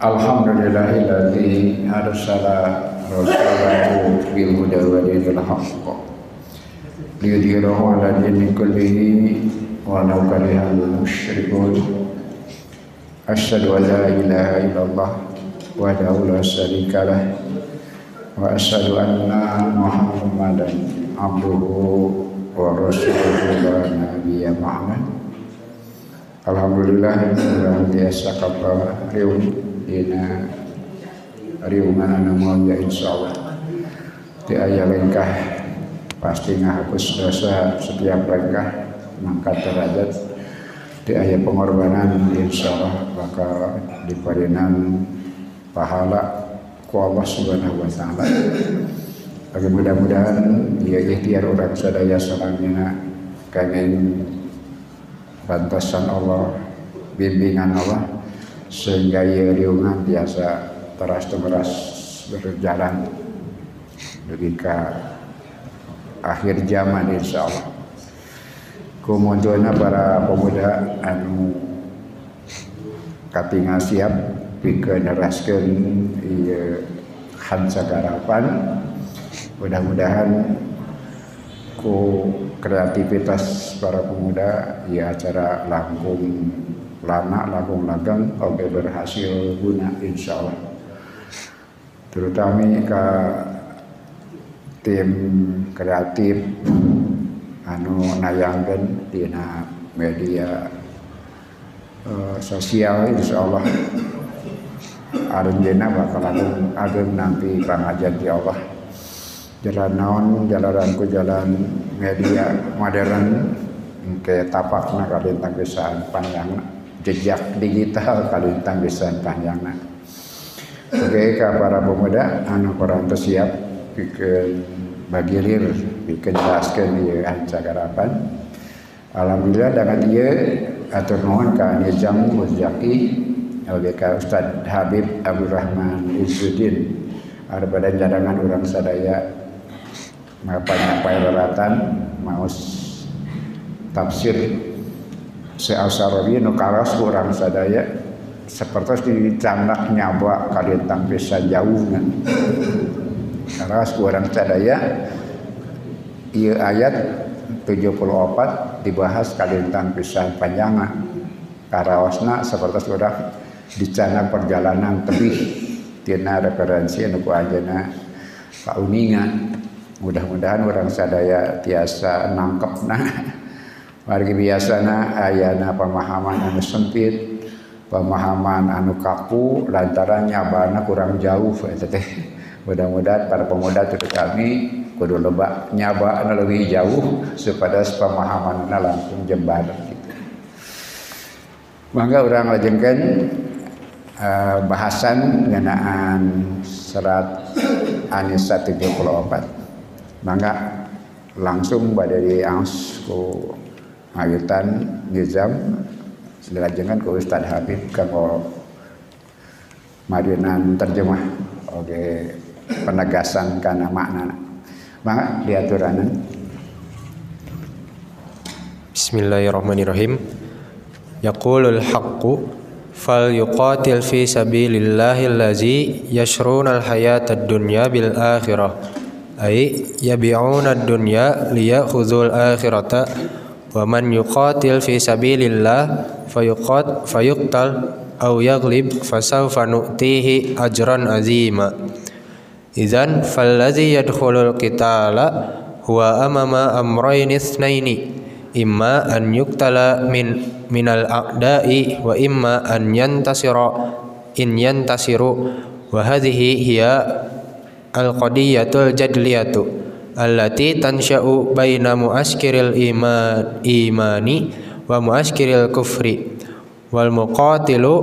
Alhamdulillahilladzi arsala rasulahu bil huda wa dinil haqq. Liyudhhirahu ala dini kullihi wa law karihal musyrikun. Asyhadu an la ilaha illallah wahdahu la syarika lah. Wa asyhadu anna Muhammadan abduhu wa rasuluhu la nabiyya ba'da Alhamdulillah biasa kapal riung dina. Riungan anu mulia insyaallah ti aya lengkah pasti ngahapus dosa setiap lengkah mangkat derajat. Ti aya pengorbanan insyaallah bakal diparinan pahala ku Allah Subhanahu wa taala. Bagi mudah-mudahan ia ikhtiar orang sadaya salamina kangen bantasan Allah, bimbingan Allah sehingga ia riungan biasa teras temeras berjalan. Lebih ke akhir zaman insya Allah. Kemunculannya para pemuda anu katingal siap pikeun neraskeun ieu hansa garapan. Mudah-mudahan ku kreativitas para pemuda ya acara langkung lama lagung lagang oke berhasil guna insya Allah. Terutama ke tim kreatif anu nayangkan tina media uh, sosial insya Allah. Arjena bakal ageng, ageng nanti pangajian di Allah. Jalan naon jalan jalan media modern ke tapakna kalintang kesaan panjang jejak digital kalintang bisa panjangna oke ke para pemuda anu kurang siap bikin bagilir bikin jelaskan di ancagarapan Alhamdulillah dengan dia atur nuhun ka Nizam Muzaki LBK Ustad Habib Abdul Rahman Izzuddin. Ada badan cadangan orang sadaya ngapai-ngapai leratan maus tafsir seasarawi nu karas urang sadaya seperti dicanak nyaba kalintang bisa jauhna karas urang sadaya ieu ayat 74 dibahas kalintang pisan panjangan karawasna seperti urang dicanak perjalanan tebih. Tina referensi anu ku anjeunna kauningan mudah-mudahan orang sadaya tiasa nangkep nah Margi biasana ayana pemahaman anu sempit, pemahaman anu kaku lantaran nyabana kurang jauh eta teh. Mudah-mudahan para pemuda itu kami kudu loba nyaba anu lebih jauh supaya pemahamanna langsung jembar gitu. Mangga urang lajengkeun uh, bahasan ngeunaan serat Anisa 74. Mangga langsung pada diangs ku ayutan nizam dilajengan ke Ustaz Habib kanggo marinan terjemah. Oke penegasan karena makna. Maka diaturanan Bismillahirrahmanirrahim. Yaqulul haqqu fal yuqatil fi sabilillahi allazi yashruna al-hayata ad-dunya bil akhirah ay yabi'una ad-dunya liyakhudhul akhirata wa man yuqatil fi sabilillah fayuqat fayuqtal aw yaghlib fasawfa nu'tihi ajran azima. Idzan falladhi yadkhulul qitala huwa amama amrayn itsnaini imma an yuqtala min minal a'da'i wa imma an yantasira in yantasiru. Wa hadhihi hiya al-qadiyatul jadliyatu allati tansha'u baina muaskiril iman imani wa muaskiril kufri. Wal muqatilu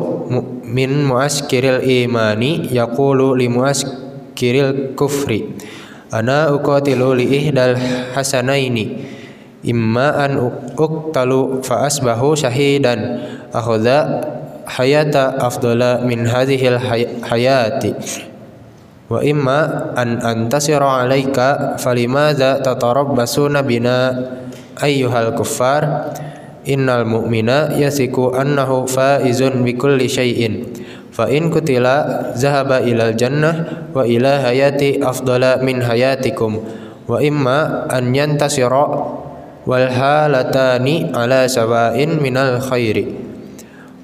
min muaskiril imani yaqulu li muaskiril kufri. Ana uqatilu li ihdal hasanaini. Imma an uqtalu fa asbahu syahidan akhadha hayata afdala min hadhil hayati wa imma an antasira alaika falimadza tatarabbasuna bina? Ayyuhal kuffar innal mu'mina yasiku annahu faizun bikulli syai'in fa in kutila zahaba ilal jannah wa ila hayati afdala min hayatikum. Wa imma an yantasira wal halatani ala sawain minal khairi.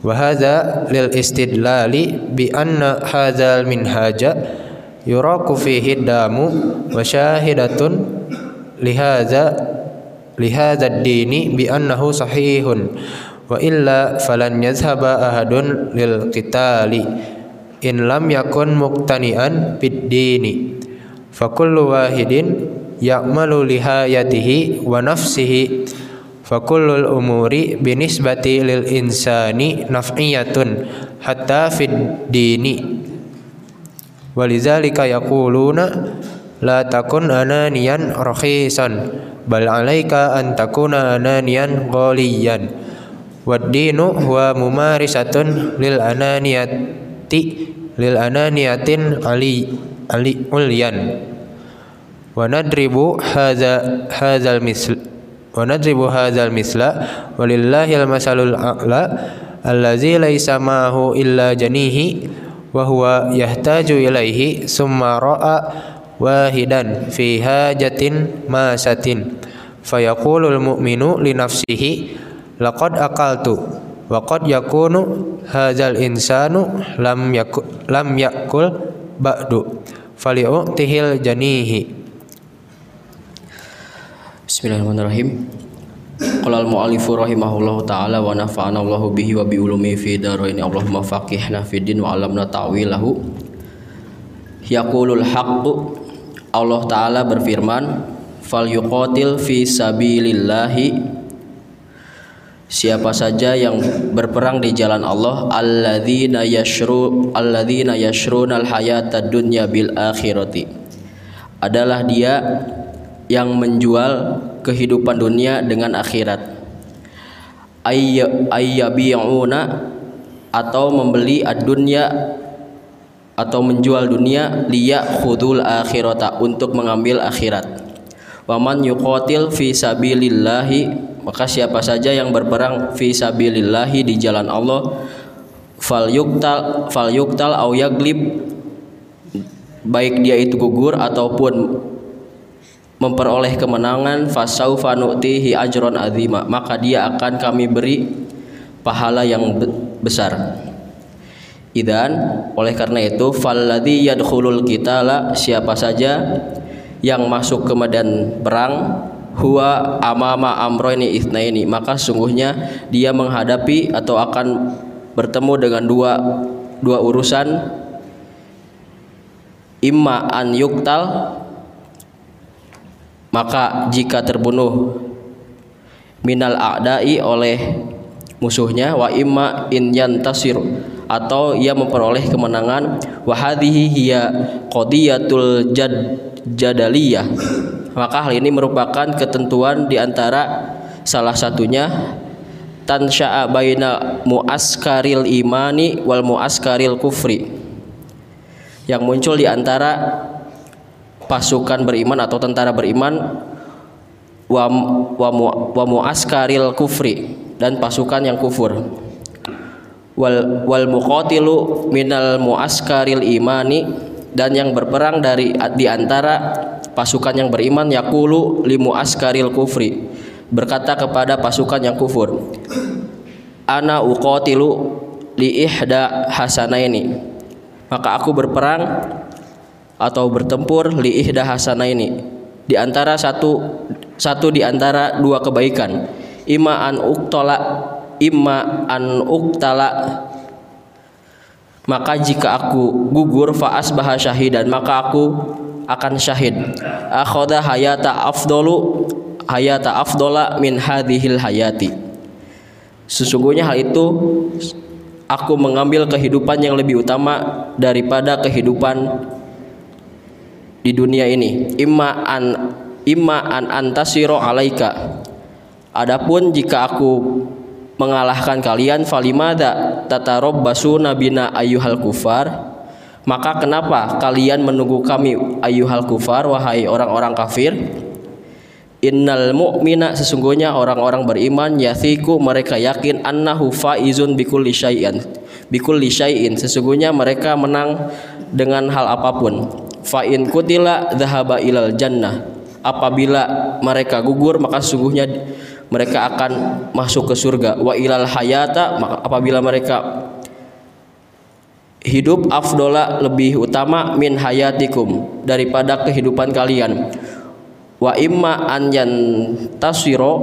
Wa hadha lil istidlali bi anna hadzal minhaja yuraku fihi damu wa syahidatun lihadza lihadza ad-dini bi annahu sahihun. Wa illa falan yazhaba ahadun lil qitali in lam yakun muqtani'an bid dini. Fa kullu wahidin ya'malu lihayatihi wa nafsihi. Fa kullul umuri binisbati lil insani naf'iyatun hatta fid dini walizalika yaquluna la takun ananiyan rakhisan bal alaika an takuna ananiyan ghaliyan. Wad-dinu huwa mumarisatun lil ananiyati lil ananiyatin ali ali ulyan. Wa nadribu hadza hadzal misl wa nadribu hadzal misla walillahi al-masalul a'la allazi laisa ma'ahu illa janihi wa huwa yahtaju ilaihi summa ra'a wahidan fi hajatin masatin fayaqulul mu'minu li nafsihi laqad aqaltu wa qad yakunu hadzal insanu lam yakul lam yakul ba'du fali'tihil janihi Bismillahirrahmanirrahim. Qala al-mu'allifu rahimahullahu taala wa nafa'ana Allahu bihi wa bi ulumi fi darain Allahumma faqihna fid din wa 'allamna ta'wilahu. Yaqulul haqqu Allah taala berfirman fal yuqatil fi sabilillahi. Siapa saja yang berperang di jalan Allah alladzina yashru alladzina yashrunal hayatad dunya bil akhirati. Adalah dia yang menjual kehidupan dunia dengan akhirat. Ayyabi'una atau membeli ad-dunya atau menjual dunia liya khudul akhirata untuk mengambil akhirat. Waman yuqatil fi sabilillahi maka siapa saja yang berperang fi sabilillahi di jalan Allah fal yuktal fal yuktal au yaglib baik dia itu gugur ataupun memperoleh kemenangan fasaufa nu'tihi ajron azima maka dia akan kami beri pahala yang besar. Idan oleh karena itu falladhi yadkhulul qitala siapa saja yang masuk ke medan perang huwa amama amroini itsnaini maka sungguhnya dia menghadapi atau akan bertemu dengan dua dua urusan. Imma an yuktal maka jika terbunuh minal a'dai oleh musuhnya wa imma in yantasir atau ia memperoleh kemenangan wa hadhihi hiya qadiyatul jad jadaliyah. Maka hal ini merupakan ketentuan di antara salah satunya tansya'a baina muaskaril imani wal muaskaril kufri. Yang muncul di antara pasukan beriman atau tentara beriman wa, wa, muaskaril kufri dan pasukan yang kufur. Wal wal muqatilu minal muaskaril imani dan yang berperang dari di antara pasukan yang beriman yakulu limu askaril kufri berkata kepada pasukan yang kufur ana uqatilu li ihda hasanaini. Maka aku berperang atau bertempur li ihda hasanaini di antara satu satu di antara dua kebaikan. Ima an uktala imma an uktala. Maka jika aku gugur fa asbaha syahidan maka aku akan syahid. Akhadha hayata afdalu hayata afdala min hadhil hayati. Sesungguhnya hal itu aku mengambil kehidupan yang lebih utama daripada kehidupan di dunia ini. Imma an imma an antasiro alaika. Adapun jika aku mengalahkan kalian falimada tatarabbasu nabina ayyuhal kufar? Maka kenapa kalian menunggu kami ayuhal kufar wahai orang-orang kafir? Innal mu'mina sesungguhnya orang-orang beriman yathiku mereka yakin annahu faizun bikulli syai'an bikulli syai'in sesungguhnya mereka menang dengan hal apa pun fa in kutila dhahaba ilal jannah. Apabila mereka gugur maka sesungguhnya mereka akan masuk ke surga. Wa ilal hayata maka apabila mereka hidup afdola lebih utama min hayatikum daripada kehidupan kalian. Wa imma an yantasiro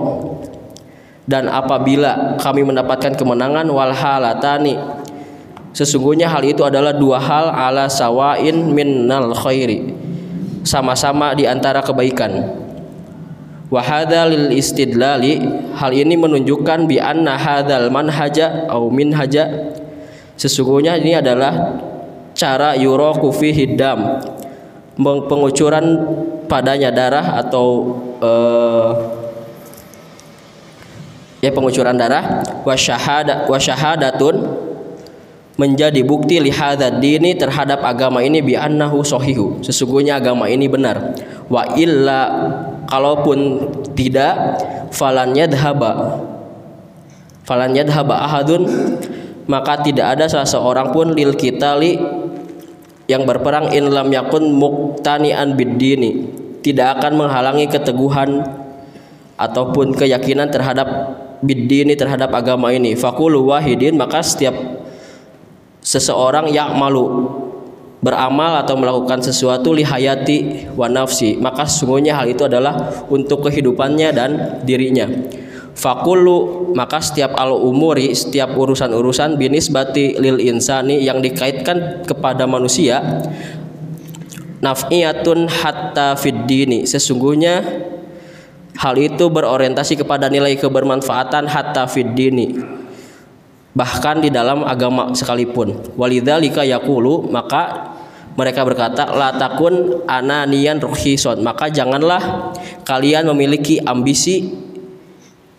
dan apabila kami mendapatkan kemenangan wal halatani sesungguhnya hal itu adalah dua hal ala sawain minnal khairi. Sama-sama di antara kebaikan. Wa lil istidlali hal ini menunjukkan bi anna hadzal manhaja au minhaja. Sesungguhnya ini adalah cara yuraku fihi dam pengucuran padanya darah atau uh, ya pengucuran darah wasyahada wasyahadatun menjadi bukti lihadzat dini terhadap agama ini bi annahu sahihu. Sesungguhnya agama ini benar. Wa illa kalaupun tidak falan yadhaba falan yadhaba ahadun maka tidak ada salah seorang pun lil kitali yang berperang in lam yakun muktanian biddini tidak akan menghalangi keteguhan ataupun keyakinan terhadap biddini terhadap agama ini. Fakulu wahidin maka setiap seseorang yang malu beramal atau melakukan sesuatu lihayati wa nafsi maka sesungguhnya hal itu adalah untuk kehidupannya dan dirinya. Fakulu maka setiap al umuri setiap urusan-urusan binis bati lil insani yang dikaitkan kepada manusia naf'iyatun hatta fiddini sesungguhnya hal itu berorientasi kepada nilai kebermanfaatan hatta fiddini bahkan di dalam agama sekalipun. Walidzalika yaqulu maka mereka berkata la takun ananian ruhison maka janganlah kalian memiliki ambisi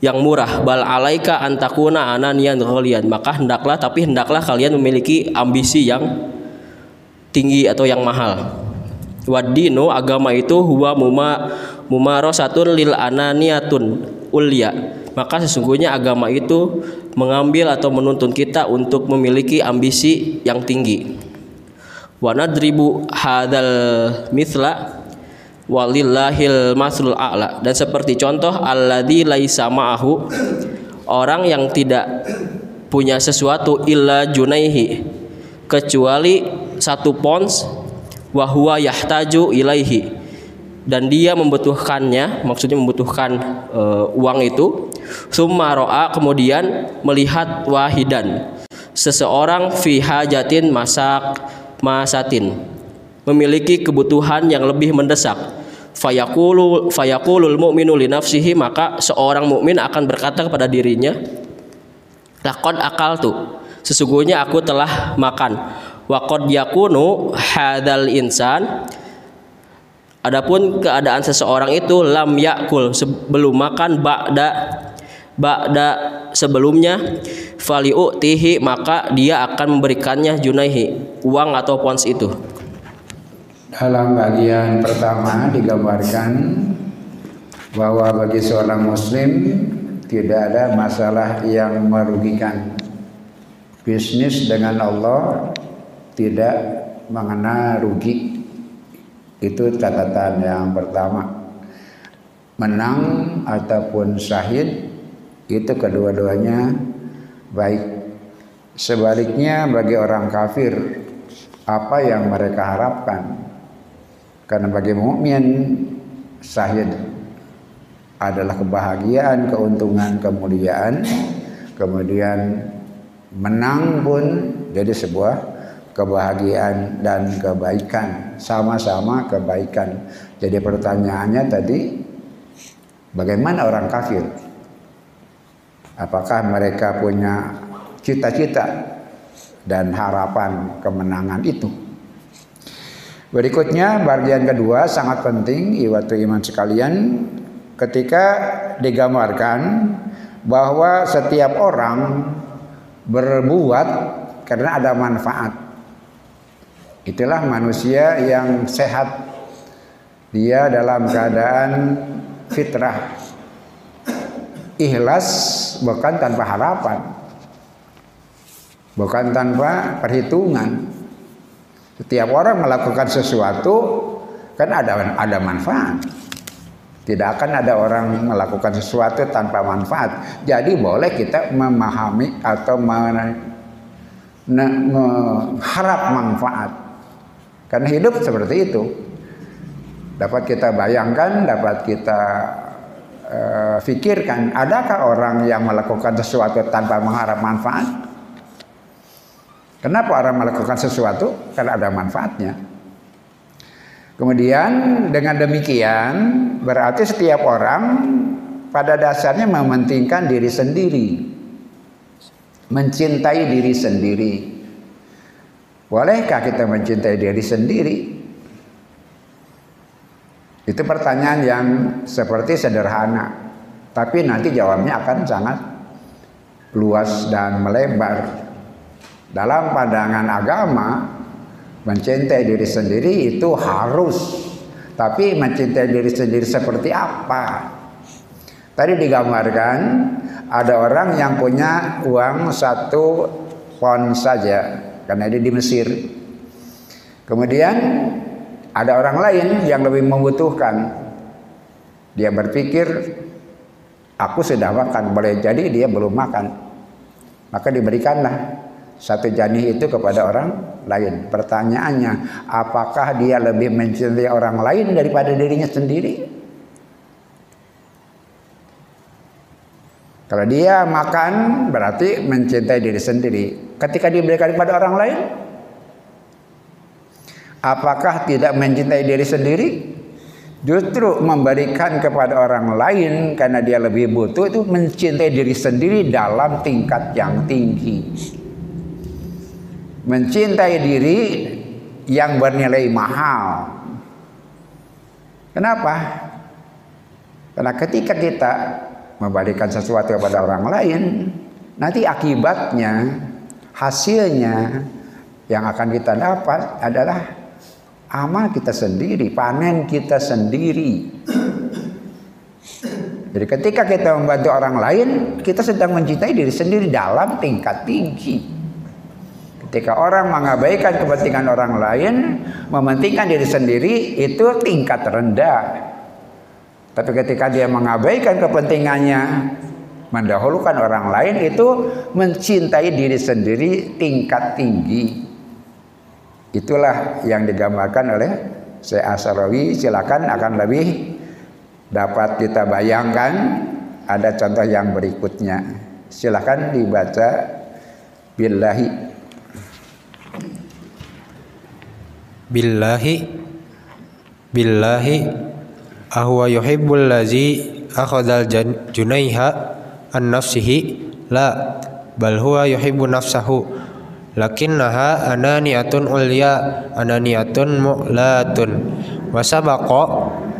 yang murah. Bal alaika antakuna ananian ghalian maka hendaklah tapi hendaklah kalian memiliki ambisi yang tinggi atau yang mahal. Wadino agama itu huwa muma mumarosatun lil ananiatun ulya. Maka sesungguhnya agama itu mengambil atau menuntun kita untuk memiliki ambisi yang tinggi. Wa nadribu hadal mithla walillahil maslul a'la. Dan seperti contoh alladzi laisa ma'ahu orang yang tidak punya sesuatu illa junaihi kecuali satu pons wahwa yahtaju ilaihi. Dan dia membutuhkannya maksudnya membutuhkan uh, uang itu summa ro'a kemudian melihat wahidan. Seseorang fi hajatin masak masatin. Memiliki kebutuhan yang lebih mendesak. Fayaqulu fayaqulul mu'minu li maka seorang mukmin akan berkata kepada dirinya laqad akaltu sesungguhnya aku telah makan. Wa qad yakunu hadzal insan. Adapun keadaan seseorang itu lam yakul sebelum makan ba'da ba'da sebelumnya fali'utihi maka dia akan memberikannya junaihi uang atau pons itu dalam bagian pertama digambarkan bahwa bagi seorang muslim tidak ada masalah yang merugikan. Bisnis dengan Allah tidak mengenal rugi. Itu catatan yang pertama. Menang ataupun syahid itu kedua-duanya baik. Sebaliknya bagi orang kafir apa yang mereka harapkan karena bagi mukmin syahid adalah kebahagiaan, keuntungan, kemuliaan. Kemudian menang pun jadi sebuah kebahagiaan dan kebaikan, sama-sama kebaikan. Jadi pertanyaannya tadi bagaimana orang kafir? Apakah mereka punya cita-cita dan harapan kemenangan itu? Berikutnya bagian kedua sangat penting iwatu iman sekalian ketika digambarkan bahwa setiap orang berbuat karena ada manfaat. Itulah manusia yang sehat. Dia dalam keadaan fitrah. Ikhlas bukan tanpa harapan. bukan tanpa perhitungan. Setiap orang melakukan sesuatu kan ada ada manfaat. Tidak akan ada orang melakukan sesuatu tanpa manfaat. Jadi boleh kita memahami atau mengharap manfaat. Karena hidup seperti itu. Dapat kita bayangkan, dapat kita uh, adakah orang yang melakukan sesuatu tanpa mengharap manfaat? Kenapa orang melakukan sesuatu? Karena ada manfaatnya. Kemudian dengan demikian berarti setiap orang pada dasarnya mementingkan diri sendiri. Mencintai diri sendiri. Bolehkah kita mencintai diri sendiri? Itu pertanyaan yang seperti sederhana, tapi nanti jawabnya akan sangat luas dan melebar. Dalam pandangan agama, mencintai diri sendiri itu harus. Tapi mencintai diri sendiri seperti apa? Tadi digambarkan ada orang yang punya uang satu pon saja karena dia di Mesir. Kemudian ada orang lain yang lebih membutuhkan. Dia berpikir, aku sudah makan, boleh jadi dia belum makan. Maka diberikanlah satu janih itu kepada orang lain. Pertanyaannya, apakah dia lebih mencintai orang lain daripada dirinya sendiri? Kalau dia makan berarti mencintai diri sendiri. Ketika diberikan kepada orang lain, Apakah tidak mencintai diri sendiri? Justru memberikan kepada orang lain karena dia lebih butuh itu mencintai diri sendiri dalam tingkat yang tinggi. Mencintai diri yang bernilai mahal. Kenapa? Karena ketika kita memberikan sesuatu kepada orang lain, nanti akibatnya, hasilnya yang akan kita dapat adalah amal kita sendiri, panen kita sendiri. Jadi ketika kita membantu orang lain, kita sedang mencintai diri sendiri dalam tingkat tinggi. Ketika orang mengabaikan kepentingan orang lain, mementingkan diri sendiri, itu tingkat rendah. Tapi ketika dia mengabaikan kepentingannya, mendahulukan orang lain, itu mencintai diri sendiri tingkat tinggi. Itulah yang digambarkan oleh Syekh Asarawi. Silakan akan lebih dapat kita bayangkan. Ada contoh yang berikutnya. Silakan dibaca. Billahi. Billahi. Billahi. Ahwa yuhibbul lazi akhadhal junaiha an nafsihi la. Bal huwa yuhibbu nafsahu lakinnaha ananiyatun ulya ananiyatun mu'latun. Wa sabaqa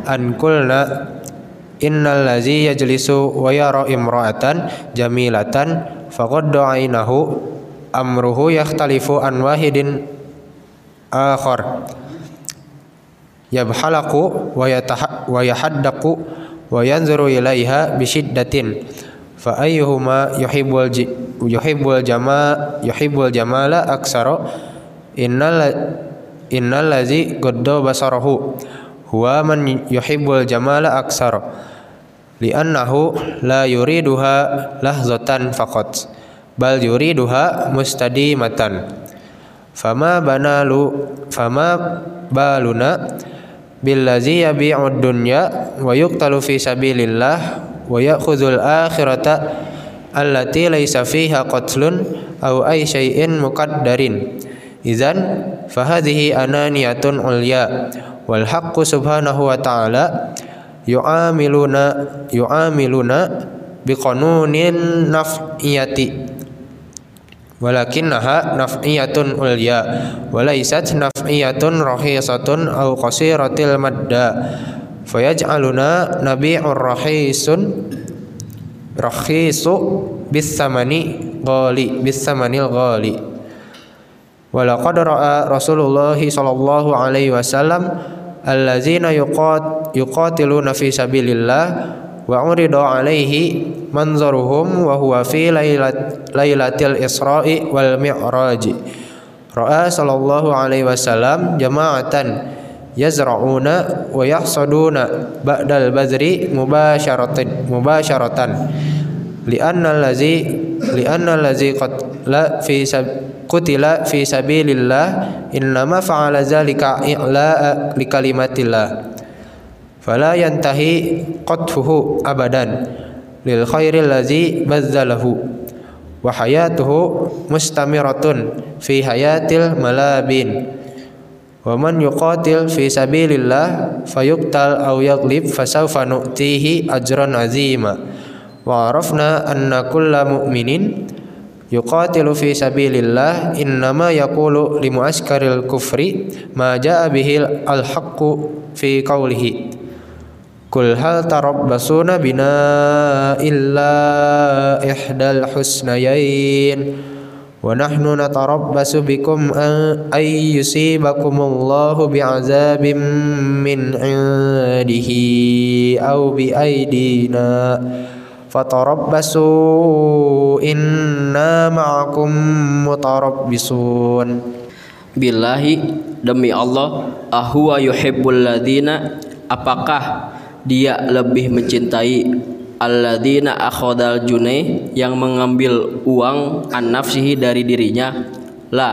an kulna innal ladzi yajlisu wa yara imra'atan jamilatan faqad da'inahu amruhu yakhtalifu an wahidin akhar. Yabhalaku wa yahaddaqu wa yanzuru ilaiha bisyiddatin fa ayyuhuma yuhibbul yuhibbul jama yuhibbul jamala aksara innal innal ladzi gadda basarahu. Huwa man yuhibbul jamala aksara. Li'annahu la yuriduha lahzatan faqat. Bal yuriduha mustadimatan. Fama banalu fama baluna billazi yabi'ud dunya wa yuqtalu fi sabilillah wa ya'khudhul akhirata allati laysa fiha qatlun aw ay syai'in muqaddarin. Idzan fahadhihi ananiyatun ulya wal haqqu subhanahu wa ta'ala yu'amiluna yu'amiluna biqanunin naf'iyati. Walakinnaha naf'iyatun ulya walaysat naf'iyatun rahisatun aw qasiratil madda. Fayaj'aluna nabi'ur rahisun rahisu bisamani ghali bisamanil ghali. Walaqad ra'a Rasulullah sallallahu alaihi wasallam allazina yuqat yuqatiluna fi sabilillah wa urida alaihi manzaruhum wa huwa fi lailat, lailatil isra'i wal mi'raj ra'a sallallahu alaihi wasallam jama'atan yazra'una wa yahsaduna ba'dal badri mubasharatan mubasharatan. Li'anna allazi li'anna allazi qad la fi sab kutila fi sabilillah innama fa'ala zalika i'la'a li kalimatillah. Fala yantahi qatfuhu abadan lil khairil ladzi bazzalahu. Wa hayatuhu mustamiratun fi hayatil malabin wa man yuqatil fi sabilillah fayuqtal aw yaghlib fasawfa nu'tihi ajran azima. Wa arafna anna kulla mu'minin yuqatilu fi sabilillah innama yaqulu li muaskaril kufri ma jaa bihi al haqqu fi qawlihi. Kul hal tarabbasuna bina illa ihdal husnayain wa nahnu natarabbasu bikum ay yusibakumullahu bi'azabim min indihi aw bi aidina fatarabbasu inna ma'akum mutarabbisun. Billahi demi Allah ahwa yuhibbul ladina apakah dia lebih mencintai alladzina akhadal junai yang mengambil uang an nafsihi dari dirinya? La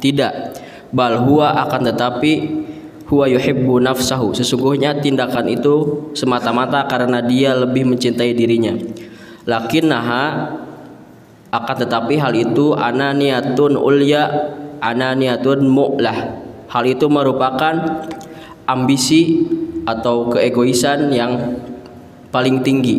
tidak. Bal huwa akan tetapi huwa yuhibbu nafsahu. Sesungguhnya tindakan itu semata-mata karena dia lebih mencintai dirinya. Lakinnaha akan tetapi hal itu ananiatun ulya ananiatun mu'lah. Hal itu merupakan ambisi atau keegoisan yang paling tinggi.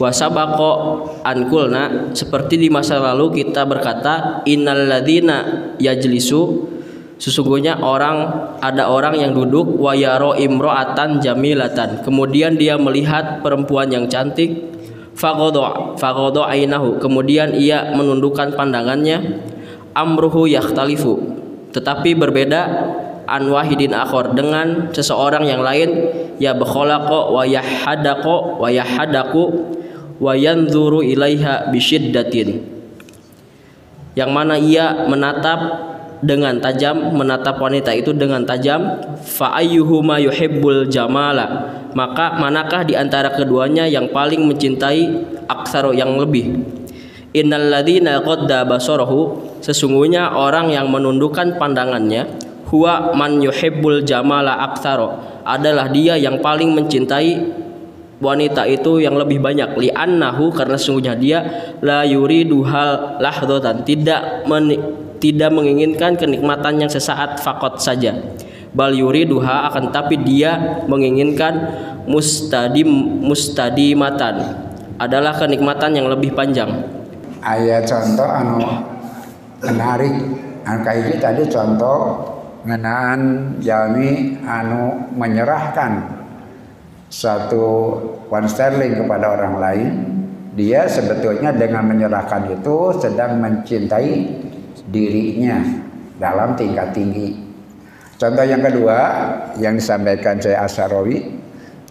Wasabako ankulna seperti di masa lalu kita berkata innalladzina yajlisu sesungguhnya orang ada orang yang duduk wayaro imro'atan jamilatan. Kemudian dia melihat perempuan yang cantik fagodo fagodo ainahu. Kemudian ia menundukkan pandangannya amruhu yakhtalifu. Tetapi berbeda an wahidin akhor dengan seseorang yang lain ya bekholako wa yahadako wa yahadaku wa yanzuru ilaiha bisyiddatin. Yang mana ia menatap dengan tajam menatap wanita itu dengan tajam fa ayyuhuma yuhibbul jamala. Maka manakah di antara keduanya yang paling mencintai aksaro yang lebih? Innalladzina qadda basarahu sesungguhnya orang yang menundukkan pandangannya huwa man yuhibbul jamala aktsaro adalah dia yang paling mencintai wanita itu yang lebih banyak. Li annahu karena sungguhnya dia la yuridu hal lahdatan. Tidak men, tidak menginginkan kenikmatan yang sesaat fakot saja. Bal yuriduha akan tapi dia menginginkan mustadim mustadimatan adalah kenikmatan yang lebih panjang. Ayat contoh anu menarik. Anu kayak tadi contoh ngenaan jami anu menyerahkan satu pound sterling kepada orang lain dia sebetulnya dengan menyerahkan itu sedang mencintai dirinya dalam tingkat tinggi. Contoh yang kedua yang disampaikan saya Asarawi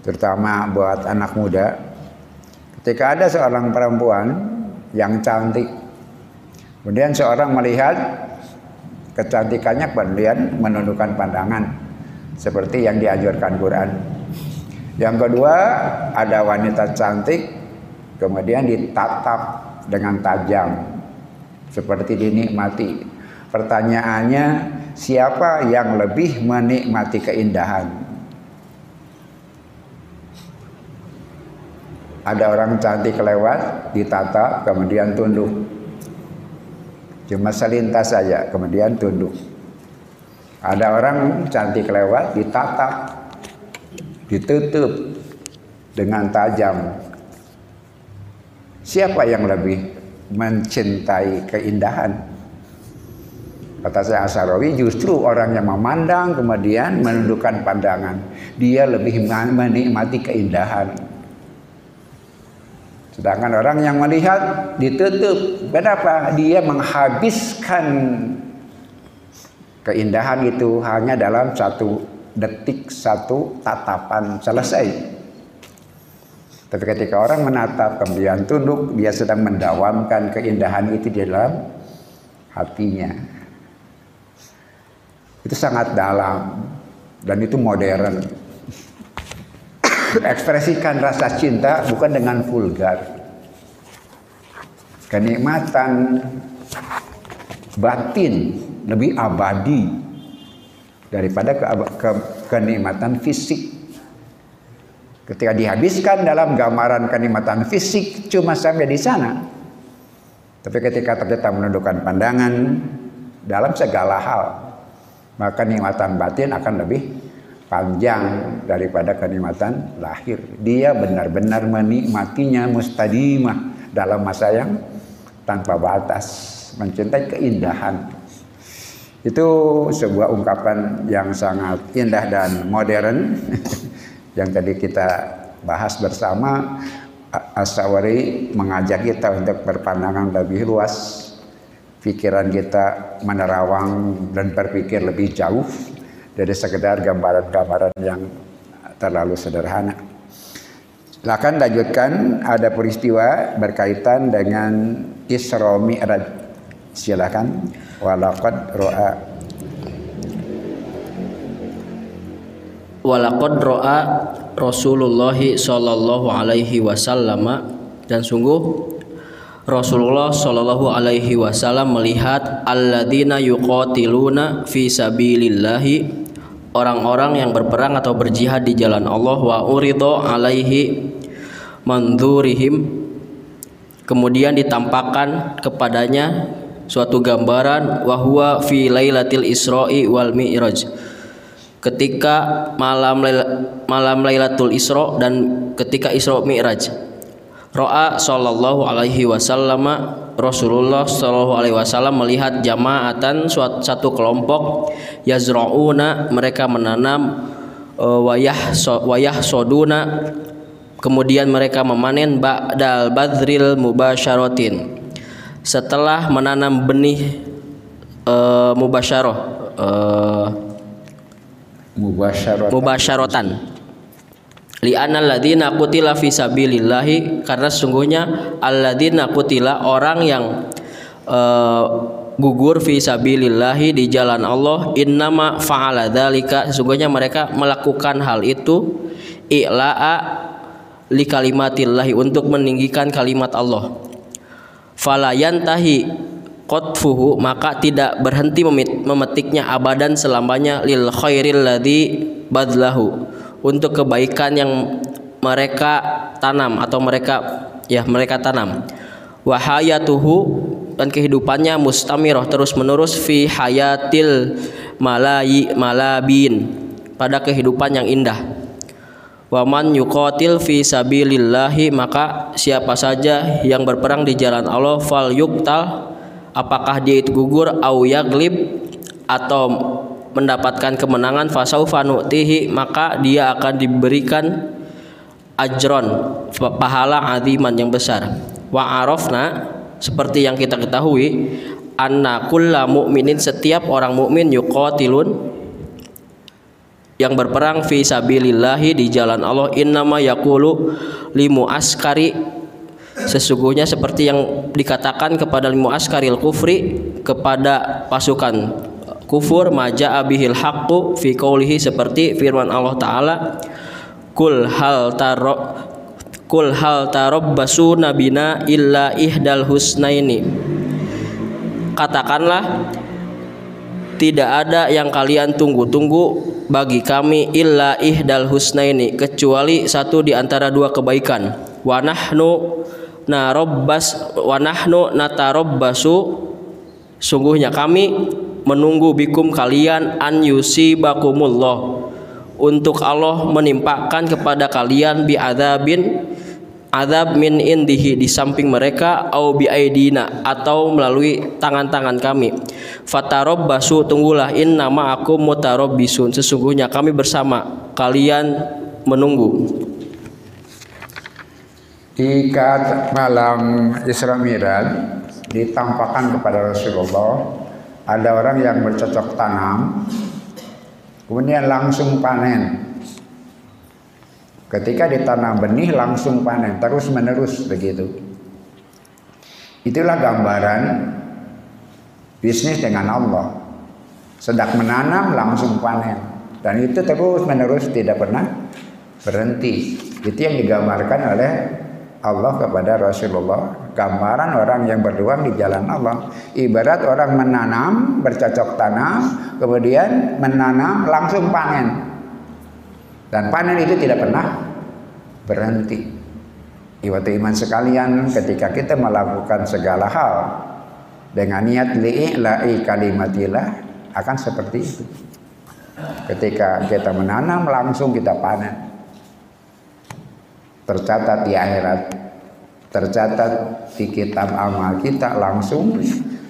terutama buat anak muda ketika ada seorang perempuan yang cantik kemudian seorang melihat kecantikannya kemudian menundukkan pandangan seperti yang dianjurkan Quran. Yang kedua, ada wanita cantik kemudian ditatap dengan tajam seperti dinikmati. Pertanyaannya, siapa yang lebih menikmati keindahan? Ada orang cantik lewat, ditatap, kemudian tunduk Cuma selintas saja, kemudian tunduk. Ada orang cantik lewat, ditatap, ditutup dengan tajam. Siapa yang lebih mencintai keindahan? Kata saya Asarawi justru orang yang memandang kemudian menundukkan pandangan. Dia lebih menikmati keindahan. Sedangkan orang yang melihat ditutup, kenapa? Dia menghabiskan keindahan itu hanya dalam satu detik, satu tatapan selesai. Tapi ketika orang menatap kemudian tunduk, dia sedang mendawamkan keindahan itu di dalam hatinya. Itu sangat dalam dan itu modern. Ekspresikan rasa cinta bukan dengan vulgar. Kenikmatan batin lebih abadi daripada ke, ke, kenikmatan fisik. Ketika dihabiskan dalam gambaran kenikmatan fisik cuma sampai di sana. Tapi ketika kita menundukkan pandangan dalam segala hal, maka kenikmatan batin akan lebih panjang daripada kenikmatan lahir. Dia benar-benar menikmatinya mustadimah dalam masa yang tanpa batas, mencintai keindahan. Itu sebuah ungkapan yang sangat indah dan modern yang tadi kita bahas bersama Asawari mengajak kita untuk berpandangan lebih luas pikiran kita menerawang dan berpikir lebih jauh dari sekedar gambaran-gambaran yang terlalu sederhana. Silakan lanjutkan ada peristiwa berkaitan dengan Isra Mi'raj. Silakan. Walaqad ro'a Walaqad ro'a Rasulullah sallallahu alaihi wasallam dan sungguh Rasulullah sallallahu alaihi wasallam melihat alladzina yuqatiluna fi sabilillahi orang-orang yang berperang atau berjihad di jalan Allah wa urido alaihi manzurihim kemudian ditampakkan kepadanya suatu gambaran wahwa fi lailatil isra'i wal mi'raj ketika malam malam Lailatul Isra dan ketika Isra Mi'raj. Ro'a sallallahu alaihi wasallam Rasulullah sallallahu alaihi wasallam melihat jamaatan suatu satu kelompok yazrauna mereka menanam uh, wayah wayah soduna kemudian mereka memanen ba'dal badril mubasyaratin setelah menanam benih uh, mubasyarah uh, mubasyaratan. mubasyaratan li'anal ladzina qutila fi sabilillahi karena sesungguhnya alladzina qutila orang yang uh, gugur fi sabilillahi di jalan Allah innama fa'ala dzalika. Sesungguhnya mereka melakukan hal itu i'la'a li kalimatillahi untuk meninggikan kalimat Allah. Fala yantahi qatfuhu maka tidak berhenti memetiknya abadan selamanya lil khairil ladzi badlahu. Untuk kebaikan yang mereka tanam atau mereka ya mereka tanam. Wahayatuhu dan kehidupannya mustamirah terus menerus fi hayatil malayi malabin pada kehidupan yang indah Waman yuqatil fi sabilillahi maka siapa saja yang berperang di jalan Allah fal yuktal apakah dia itu gugur au yaglib atau mendapatkan kemenangan fasaufa nu'tihi maka dia akan diberikan ajron pahala aziman yang besar. Wa arafna seperti yang kita ketahui anna kulla mu'minin setiap orang mukmin yuqatilun yang berperang fi sabilillahi di jalan Allah. Innama yaqulu limu askari. Sesungguhnya seperti yang dikatakan kepada limu askaril kufri kepada pasukan kufur maja abihil haqqu fi qoulihi seperti firman Allah taala kul hal taro kul hal tarabbasu nabina illa ihdal husnaini. Katakanlah tidak ada yang kalian tunggu-tunggu bagi kami illa ihdal husnaini kecuali satu di antara dua kebaikan. Wa nahnu narobbas wa nahnu natarabbasu sungguhnya kami menunggu bikum kalian an yusibakumullah. Untuk Allah menimpakan kepada kalian bi adzabin azab min indihi di samping mereka au bi aidina atau melalui tangan-tangan kami fatarabbasu tunggulah. Innama aku mutarabbisun. Sesungguhnya kami bersama. Kalian menunggu. Ikat malam Isra Miraj ditampakkan kepada Rasulullah ada orang yang bercocok tanam kemudian langsung panen. Ketika ditanam benih langsung panen terus menerus begitu. Itulah gambaran bisnis dengan Allah. Sedang menanam langsung panen dan itu terus menerus tidak pernah berhenti. Itu yang digambarkan oleh Allah kepada Rasulullah. Gambaran orang yang berjuang di jalan Allah. Ibarat orang menanam, bercocok tanam, kemudian menanam langsung panen. Dan panen itu tidak pernah berhenti. Iwatu iman sekalian ketika kita melakukan segala hal dengan niat li'i'la'i kalimatillah akan seperti itu. Ketika kita menanam langsung kita panen. Tercatat di akhirat, tercatat di kitab amal kita langsung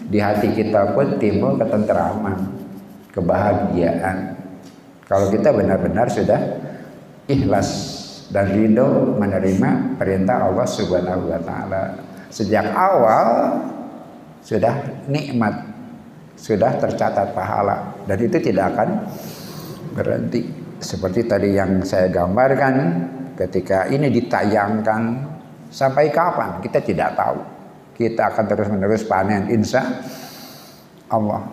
di hati kita pun timbul ketenteraman, kebahagiaan. Kalau kita benar-benar sudah ikhlas dan ridho menerima perintah Allah Subhanahu wa taala. Sejak awal sudah nikmat, sudah tercatat pahala dan itu tidak akan berhenti. Seperti tadi yang saya gambarkan ketika ini ditayangkan sampai kapan kita tidak tahu. Kita akan terus-menerus panen insya Allah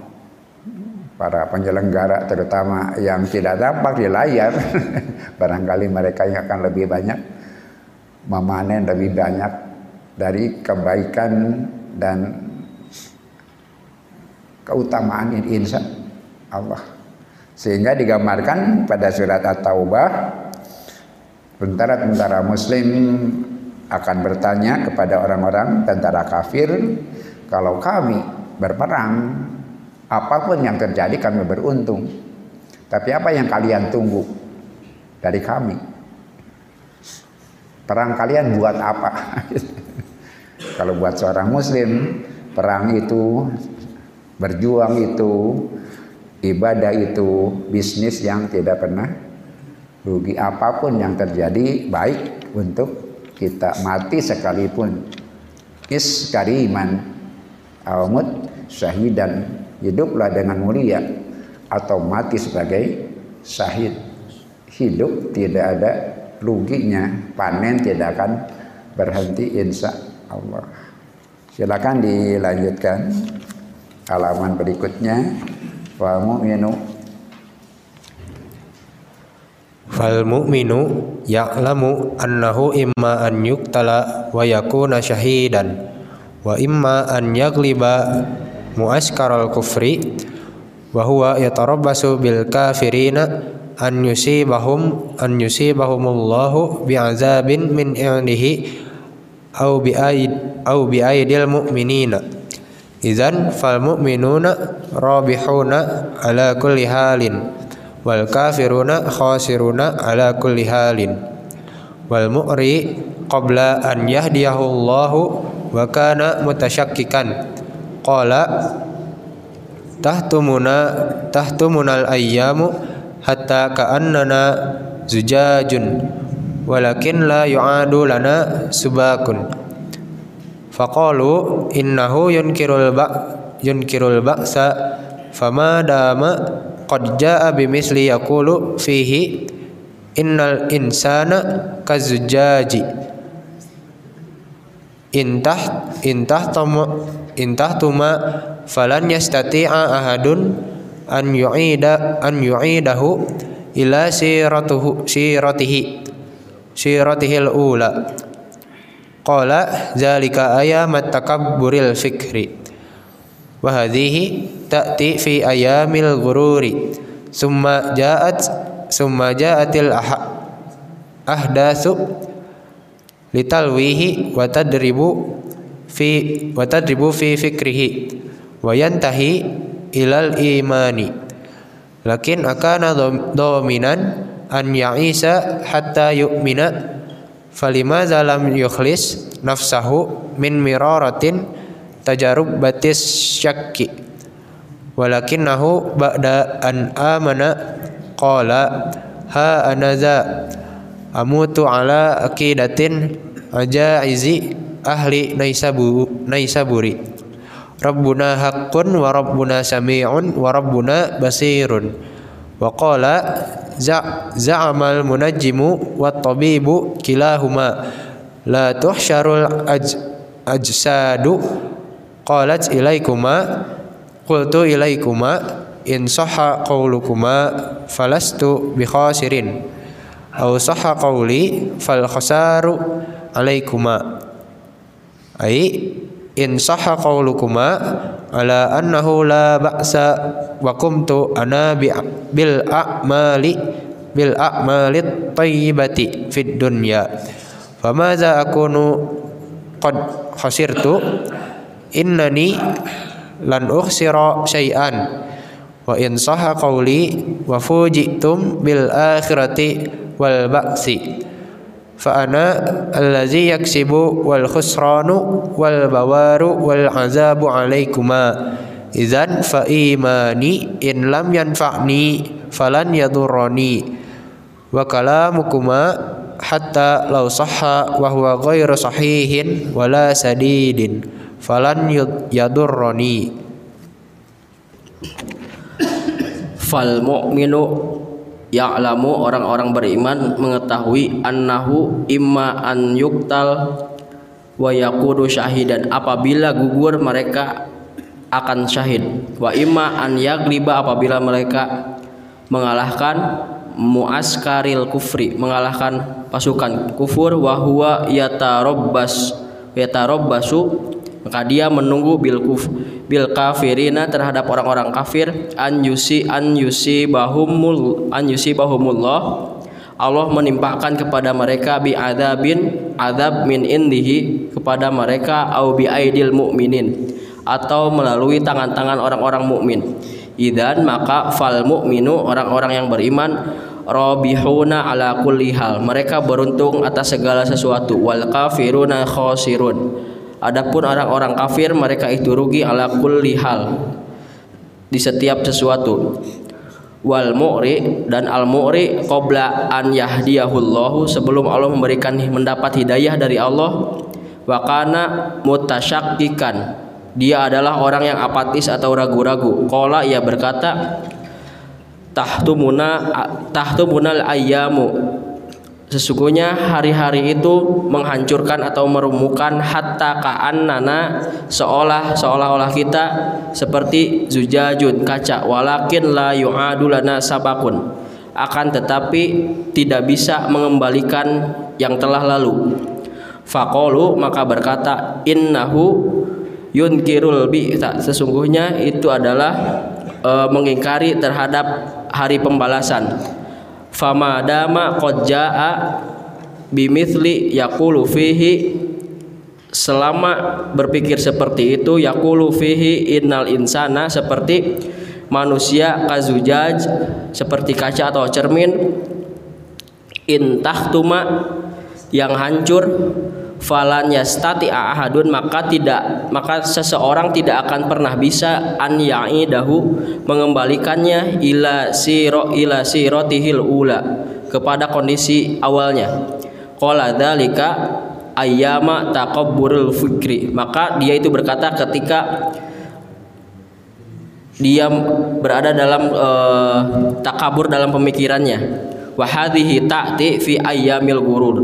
para penyelenggara terutama yang tidak tampak di layar barangkali mereka yang akan lebih banyak memanen lebih banyak dari kebaikan dan keutamaan insya Allah sehingga digambarkan pada surat At-Taubah tentara-tentara muslim akan bertanya kepada orang-orang tentara kafir kalau kami berperang Apa pun yang terjadi kami beruntung. Tapi apa yang kalian tunggu dari kami? Perang kalian buat apa? Kalau buat seorang muslim, perang itu, berjuang itu, ibadah itu, bisnis yang tidak pernah rugi. Apa pun yang terjadi baik untuk kita mati sekalipun. Is kariman awmud syahidan hiduplah dengan mulia. Atau mati sebagai syahid. Hidup tidak ada ruginya. Panen tidak akan berhenti insya Allah. Silakan dilanjutkan halaman berikutnya. Wa mu'minu. Fal mu'minu ya'lamu annahu imma an yuktala wa yakuna syahidan wa imma an yagliba mu'askaral kufri wa huwa yatarabbasu bil kafirina an yusibahum an yusibahumullahu bi'azabin min indihi au bi aid au bi aidil mu'minina idzan fal mu'minuna rabihuna ala kulli halin wal kafiruna khasiruna ala kulli halin wal mu'ri qabla an yahdiyahu Allahu wa kana mutasyakkikan qala tahtumuna tahtumunal ayyamu hatta ka'annana zujajun walakin la yu'adu lana subakun faqalu innahu yunkirul ba yunkirul ba'sa fama dama qad jaa bimisli yaqulu fihi innal insana kazujaji intah intah tamu intah tuma falan yastati'a ahadun an yu'ida an yu'idahu ila siratuhu siratihi siratihil ula qala zalika ayamat takabburil fikri wa hadhihi ta'ti fi ayamil ghururi summa ja'at summa ja'atil ahdatsu litalwihi wa tadribu fi wa tadribu fi fikrihi wa yantahi ilal imani. Lakin akana dominan an ya'isa hatta yu'mina falimadza lam yukhlis nafsahu min miraratin tajarub batis syakki. Walakinahu ba'da an amana qala ha anaza amutu ala aqidatin ajaizi ahli Naisabu Naisaburi. Rabbuna haqqun wa Rabbuna sami'un wa Rabbuna basirun wa qala za'amal munajjimu wat tabibu kilahuma. La tuhsyarul aj ajsadu qalat ilaikuma qultu ilaikuma in sahha qawlukuma falastu bi khasirin. Aw sahha qawli fal khasaru alaikuma ai in sahha qawlukuma ala annahu la ba'sa wa qumtu ana bi bil a'mali bil a'mali tayyibati fid dunya. Famaza akunu qad khasirtu innani lan ukhsira syai'an. Wa in sahha qawli wa fujitum bil akhirati wal ba'si fa ana allazi yaksibu wal khusranu wal bawaru wal azabu alaikuma idzan fa imani in lam yanfa'ni falan yadurrani wa kalamukuma hatta law sahha wa huwa ghairu sahihin wala sadidin falan yadurrani fal mu'minu ya'lamu orang-orang beriman mengetahui annahu imma an yuktal wa yakudu syahidan. Apabila gugur mereka akan syahid. Wa imma an yagliba apabila mereka mengalahkan muaskaril kufri mengalahkan pasukan kufur wa huwa yatarabbasu maka dia menunggu bil kuf bil kafirina terhadap orang-orang kafir. An yusi an yusi bahumul an yusi bahumullah Allah menimpakan kepada mereka bi adabin adab min indihi kepada mereka au bi aidil mukminin atau melalui tangan-tangan orang-orang mukmin. Idan maka fal mukminu orang-orang yang beriman robihuna ala kulli hal. Mereka beruntung atas segala sesuatu. Wal kafiruna khosirun Adapun orang-orang kafir mereka itu rugi ala kulli hal di setiap sesuatu. Wal mu'ri dan al mu'ri qabla an yahdiyahullahu sebelum Allah memberikan mendapat hidayah dari Allah wa kana mutasyakkikan. Dia adalah orang yang apatis atau ragu-ragu. Qala ia berkata tahtumuna tahtumunal ayyamu Sesungguhnya hari-hari itu menghancurkan atau merumuhkan hatta ka'annana seolah seolah-olah kita seperti zujajun kaca. Walakin la yu'adu lana sabakun. Akan tetapi tidak bisa mengembalikan yang telah lalu. Faqalu maka berkata innahu yunkirul bi'ta. Sesungguhnya itu adalah e, mengingkari terhadap hari pembalasan fama dama qad bimithli yaqulu fihi. Selama berpikir seperti itu yaqulu fihi innal insana seperti manusia kazujaj seperti kaca atau cermin. Intahtuma yang hancur falan yastati ahadun maka tidak maka seseorang tidak akan pernah bisa an ya'idahu mengembalikannya ila siro ila sirotihil ula kepada kondisi awalnya. Qala dzalika ayyama taqabburul fikri. Maka dia itu berkata ketika dia berada dalam uh, takabur dalam pemikirannya. Wa hadhihi ta'ti fi ayyamil gurur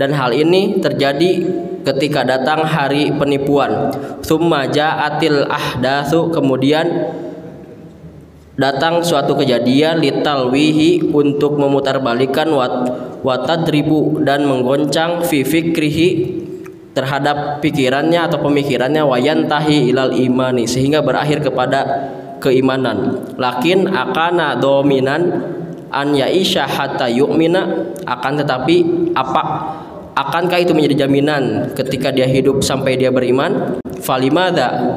dan hal ini terjadi ketika datang hari penipuan. Tsumma ja'atil ahdatsu kemudian datang suatu kejadian litalwihi untuk memutarbalikan wat watadribu dan menggoncang fi fikrihi terhadap pikirannya atau pemikirannya wayantahi ilal imani sehingga berakhir kepada keimanan. Lakin akana dominan an yaisha hatta yu'mina akan tetapi apa akankah itu menjadi jaminan ketika dia hidup sampai dia beriman? Falimada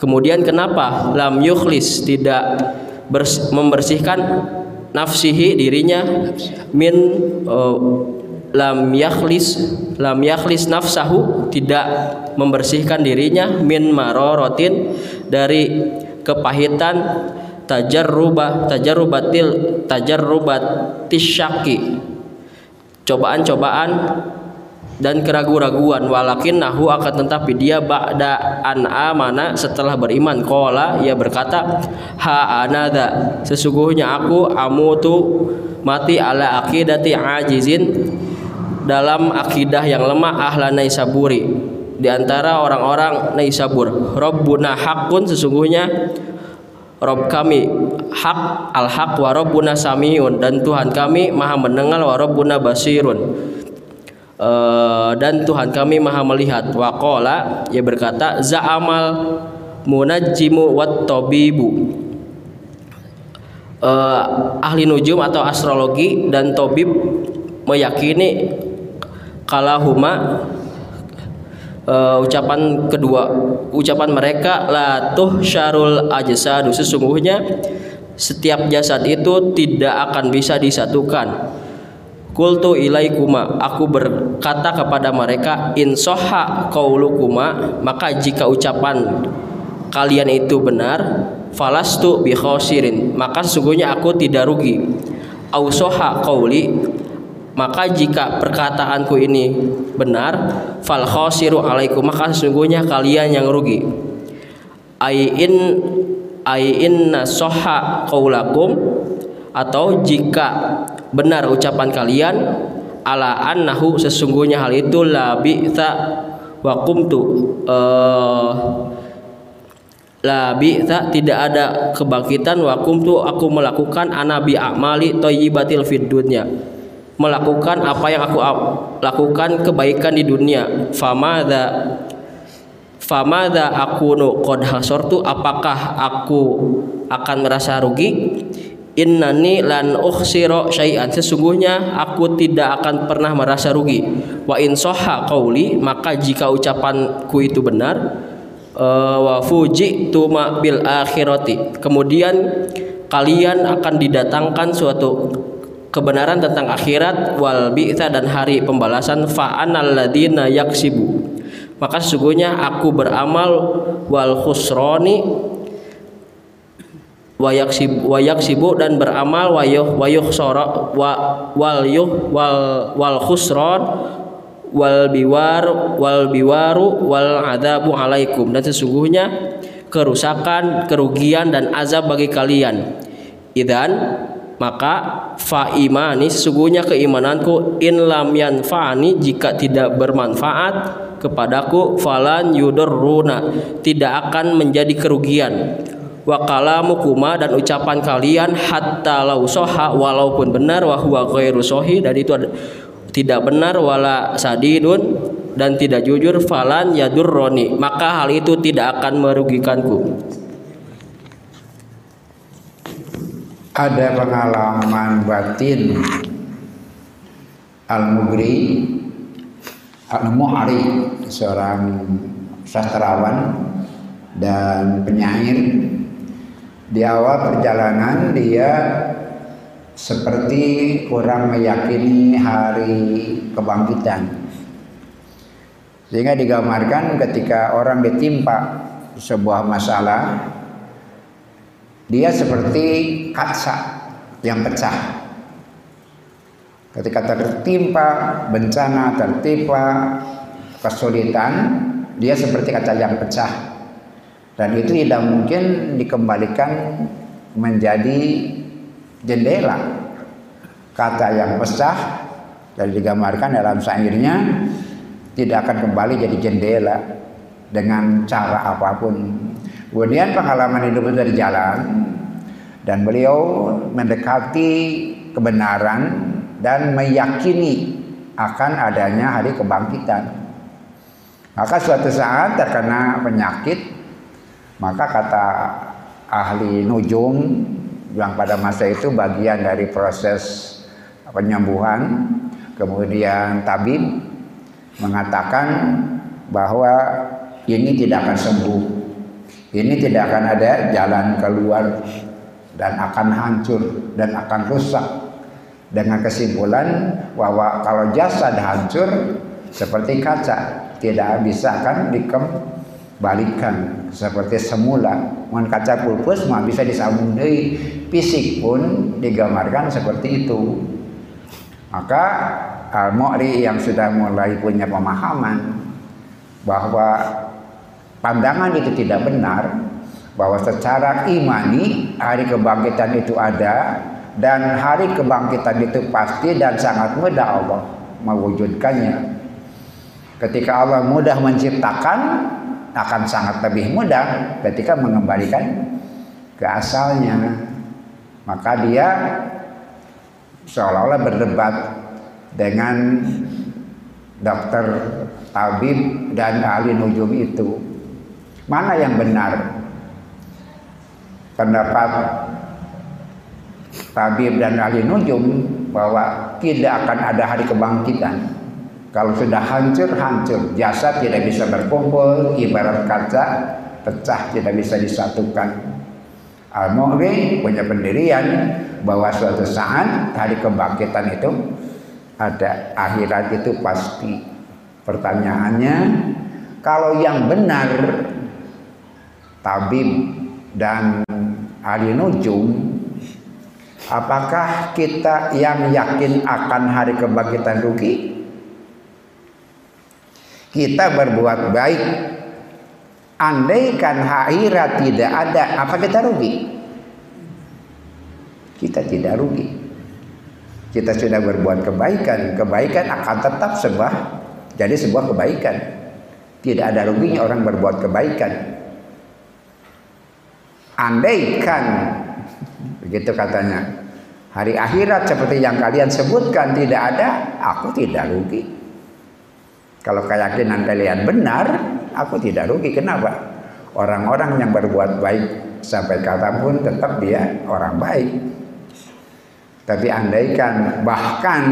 kemudian kenapa lam yukhlis tidak membersihkan nafsihi dirinya? Min uh, lam yakhlis lam yakhlis nafsahu tidak membersihkan dirinya. Min marorotin dari kepahitan tajarrubah tajarrubatil tajarrubatis syaki cobaan-cobaan dan keraguan-raguan walakin nahu akan tetapi dia ba'da an amana setelah beriman. Qala ia berkata ha anada sesungguhnya aku amutu mati ala akidati ajizin dalam akidah yang lemah ahla naisaburi di antara orang-orang naisabur. Rabbuna hakun sesungguhnya Rob kami hak al haq wa rabbuna samiun dan Tuhan kami maha mendengar wa rabbuna basirun uh, dan Tuhan kami maha melihat. Waqala ia berkata za'amal munajjimu wat tabibu. Uh, ahli nujum atau astrologi dan tobib meyakini kalahuma uh, ucapan kedua ucapan mereka la tuh syarul ajsadu. Sesungguhnya setiap jasad itu tidak akan bisa disatukan Kultu ilaikuma aku berkata kepada mereka in soha kaulukuma maka jika ucapan kalian itu benar falastu bi khosirin maka sesungguhnya aku tidak rugi. Au soha kauli maka jika perkataanku ini benar fal khosiru alaikum maka sesungguhnya kalian yang rugi. Ai in ai inna soha kaulakum atau jika benar ucapan kalian ala annahu sesungguhnya hal itu la bi'tha wa qumtu uh, la bi'tha tidak ada kebangkitan wa qumtu aku melakukan anabi amali thayyibatil fid dunya. Melakukan apa yang aku lakukan kebaikan di dunia. Famadha famadha nu qad hasortu apakah aku akan merasa rugi Innani lan ukhsiro syai'an sesungguhnya aku tidak akan pernah merasa rugi. Wa in sahha qauli maka jika ucapanku itu benar uh, wa fujitu ma bil akhirati. Kemudian kalian akan didatangkan suatu kebenaran tentang akhirat wal bi'tsa dan hari pembalasan fa anal ladina yaksibu. Maka sesungguhnya aku beramal wal khusrani wayak sib wayak sibu dan beramal wayuh wayuh sora wa wal yuh wal wal khusron wal biwar wal biwaru wal adabu alaikum. Dan sesungguhnya kerusakan kerugian dan azab bagi kalian. Idan maka fa imani sesungguhnya keimananku in lam yanfa'ani jika tidak bermanfaat kepadaku falan yudurruna tidak akan menjadi kerugian wa kalamukuma dan ucapan kalian hatta lau soha walaupun benar wa huwa ghairu sohi dan itu tidak benar wala sadidun dan tidak jujur falan yadurroni maka hal itu tidak akan merugikanku. Ada pengalaman batin Al-Mugri Al-Mu'ari seorang sastrawan dan penyair di awal perjalanan dia seperti kurang meyakini hari kebangkitan. Sehingga digambarkan ketika orang ditimpa sebuah masalah, dia seperti kaca yang pecah. Ketika tertimpa bencana, tertimpa kesulitan, dia seperti kaca yang pecah dan itu tidak mungkin dikembalikan menjadi jendela. Kata yang pecah dan digambarkan dalam syairnya tidak akan kembali jadi jendela dengan cara apa pun. Kemudian pengalaman hidup itu berjalan dan beliau mendekati kebenaran dan meyakini akan adanya hari kebangkitan. Maka suatu saat terkena penyakit maka kata ahli nujum yang pada masa itu bagian dari proses penyembuhan, kemudian tabib mengatakan bahwa ini tidak akan sembuh. Ini tidak akan ada jalan keluar dan akan hancur dan akan rusak. Dengan kesimpulan bahwa kalau jasad hancur seperti kaca tidak bisa akan dikembalikan seperti semula mun kaca pulpus mah bisa disambung deui. Fisik pun digambarkan seperti itu. Maka Al-Mu'ri yang sudah mulai punya pemahaman bahwa pandangan itu tidak benar bahwa secara imani hari kebangkitan itu ada dan hari kebangkitan itu pasti dan sangat mudah Allah mewujudkannya. Ketika Allah mudah menciptakan akan sangat lebih mudah ketika mengembalikan ke asalnya. Maka dia seolah-olah berdebat dengan dokter tabib dan ahli nujum itu. Mana yang benar? Pendapat tabib dan ahli nujum bahwa tidak akan ada hari kebangkitan. Kalau sudah hancur, hancur. Jasad tidak bisa berkumpul, ibarat kaca pecah tidak bisa disatukan. Al-Mu'ri punya pendirian bahwa suatu saat hari kebangkitan itu ada akhirat itu pasti. Pertanyaannya, kalau yang benar tabib dan ahli nujum apakah kita yang yakin akan hari kebangkitan rugi? Kita berbuat baik Andaikan akhirat tidak ada, apa kita rugi? Kita tidak rugi. Kita sudah berbuat kebaikan, kebaikan akan tetap sebuah jadi sebuah kebaikan. Tidak ada ruginya orang berbuat kebaikan. Andaikan begitu katanya, hari akhirat seperti yang kalian sebutkan tidak ada, aku tidak rugi. Kalau keyakinan kalian benar, aku tidak rugi. Kenapa? Orang-orang yang berbuat baik sampai kapan pun tetap dia orang baik. Tapi andaikan bahkan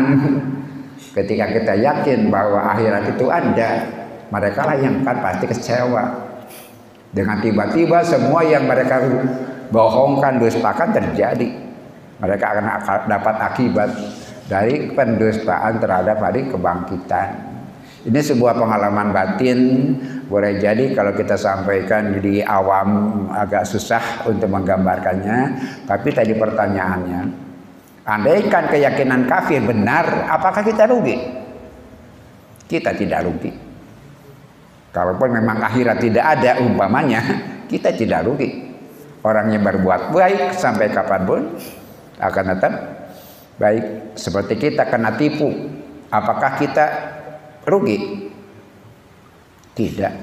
ketika kita yakin bahwa akhirat itu ada, mereka lah yang akan pasti kecewa. Dengan tiba-tiba semua yang mereka bohongkan, dustakan terjadi. Mereka akan dapat akibat dari pendustaan terhadap hari kebangkitan. Ini sebuah pengalaman batin boleh jadi kalau kita sampaikan di awam agak susah untuk menggambarkannya. Tapi tadi pertanyaannya, andaikan keyakinan kafir benar, apakah kita rugi? Kita tidak rugi. Kalaupun memang akhirat tidak ada umpamanya, kita tidak rugi. Orang yang berbuat baik sampai kapan pun akan tetap baik. Seperti kita kena tipu, apakah kita rugi? Tidak.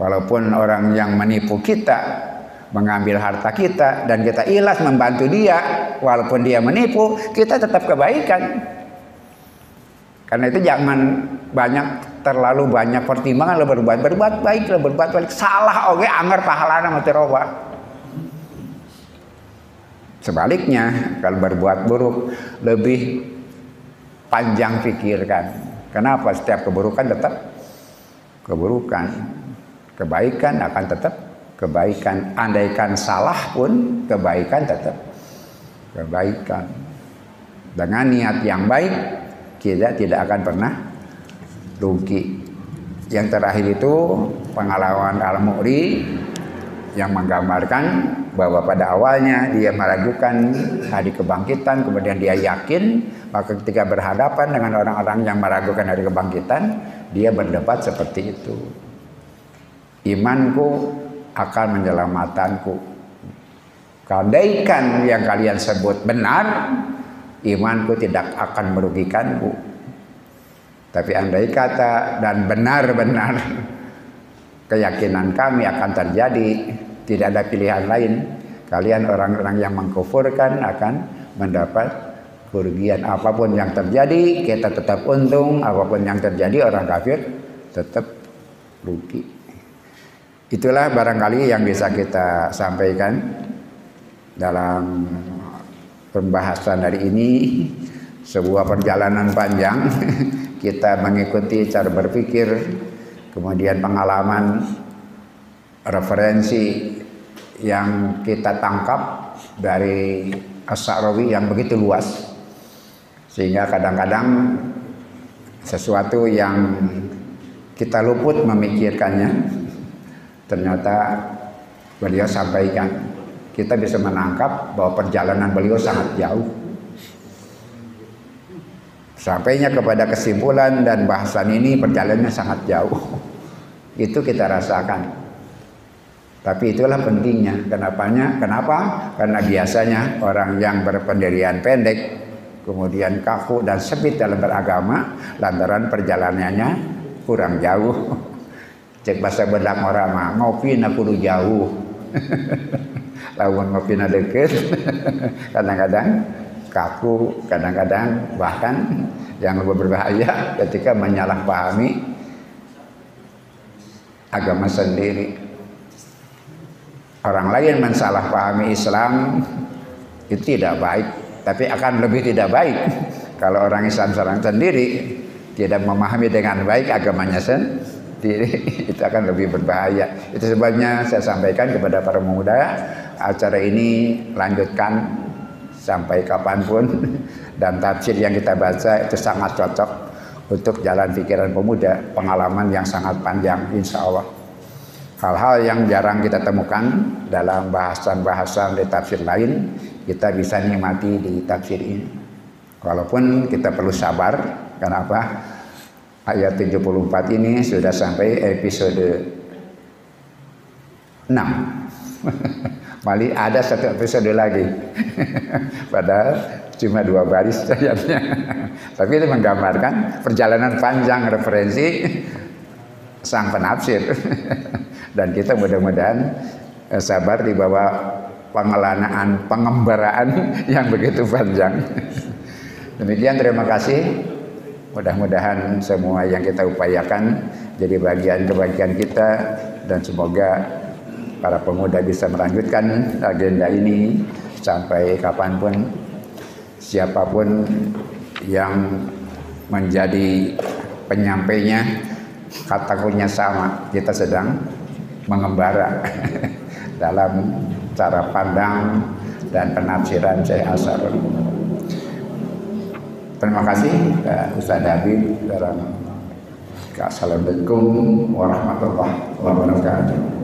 Walaupun orang yang menipu kita mengambil harta kita dan kita ilas membantu dia walaupun dia menipu kita tetap kebaikan karena itu jangan banyak terlalu banyak pertimbangan lo berbuat berbuat baik lo berbuat baik salah oke anger pahala nama teroba sebaliknya kalau berbuat buruk lebih panjang pikirkan Kenapa setiap keburukan tetap keburukan. Kebaikan akan tetap kebaikan. Andaikan salah pun kebaikan tetap kebaikan. Dengan niat yang baik kita tidak akan pernah rugi. Yang terakhir itu pengalaman Al-Mu'ri yang menggambarkan bahwa pada awalnya dia meragukan hari kebangkitan, kemudian dia yakin maka ketika berhadapan dengan orang-orang yang meragukan hari kebangkitan, dia berdebat seperti itu. Imanku akan menyelamatkanku. Kandaikan yang kalian sebut benar, imanku tidak akan merugikanku. Tapi andai kata dan benar-benar keyakinan kami akan terjadi, tidak ada pilihan lain. Kalian orang-orang yang mengkufurkan akan mendapat kerugian apa pun yang terjadi kita tetap untung. Apa pun yang terjadi orang kafir tetap rugi. Itulah barangkali yang bisa kita sampaikan dalam pembahasan hari ini. Sebuah perjalanan panjang. Kita mengikuti cara berpikir kemudian pengalaman referensi yang kita tangkap dari as yang begitu luas sehingga kadang-kadang sesuatu yang kita luput memikirkannya ternyata beliau sampaikan kita bisa menangkap bahwa perjalanan beliau sangat jauh Sampainya kepada kesimpulan dan bahasan ini perjalanannya sangat jauh. Itu kita rasakan. Tapi itulah pentingnya. Kenapanya? Kenapa? Karena biasanya orang yang berpendirian pendek, kemudian kaku dan sempit dalam beragama, lantaran perjalanannya kurang jauh. Cek bahasa bedak orang mah ngopi nak kudu jauh. Lawan ngopi nak deket. Kadang-kadang kaku, kadang-kadang bahkan yang lebih berbahaya ketika menyalahpahami agama sendiri orang lain mensalahpahami Islam itu tidak baik tapi akan lebih tidak baik. Kalau orang Islam seorang sendiri tidak memahami dengan baik agamanya sendiri itu akan lebih berbahaya. Itu sebabnya saya sampaikan kepada para pemuda acara ini lanjutkan sampai kapan pun. Dan tafsir yang kita baca itu sangat cocok untuk jalan pikiran pemuda pengalaman yang sangat panjang insya Allah. Hal-hal yang jarang kita temukan dalam bahasan-bahasan di tafsir lain kita bisa nikmati di tafsir ini. Walaupun kita perlu sabar kenapa ayat 74 ini sudah sampai episode 6 Mali ada satu episode lagi. Padahal cuma dua baris ayatnya tapi itu menggambarkan perjalanan panjang referensi sang penafsir. Dan kita mudah-mudahan eh, sabar di bawah pengelanaan pengembaraan yang begitu panjang. Demikian terima kasih. Mudah-mudahan semua yang kita upayakan jadi bagian kebaikan kita dan semoga para pemuda bisa melanjutkan agenda ini sampai kapan pun siapa pun yang menjadi penyampainya katakunya sama kita sedang mengembara dalam cara pandang dan penafsiran Syekh Asar. Terima kasih uh, Ustaz Habib dalam Assalamualaikum warahmatullahi wabarakatuh.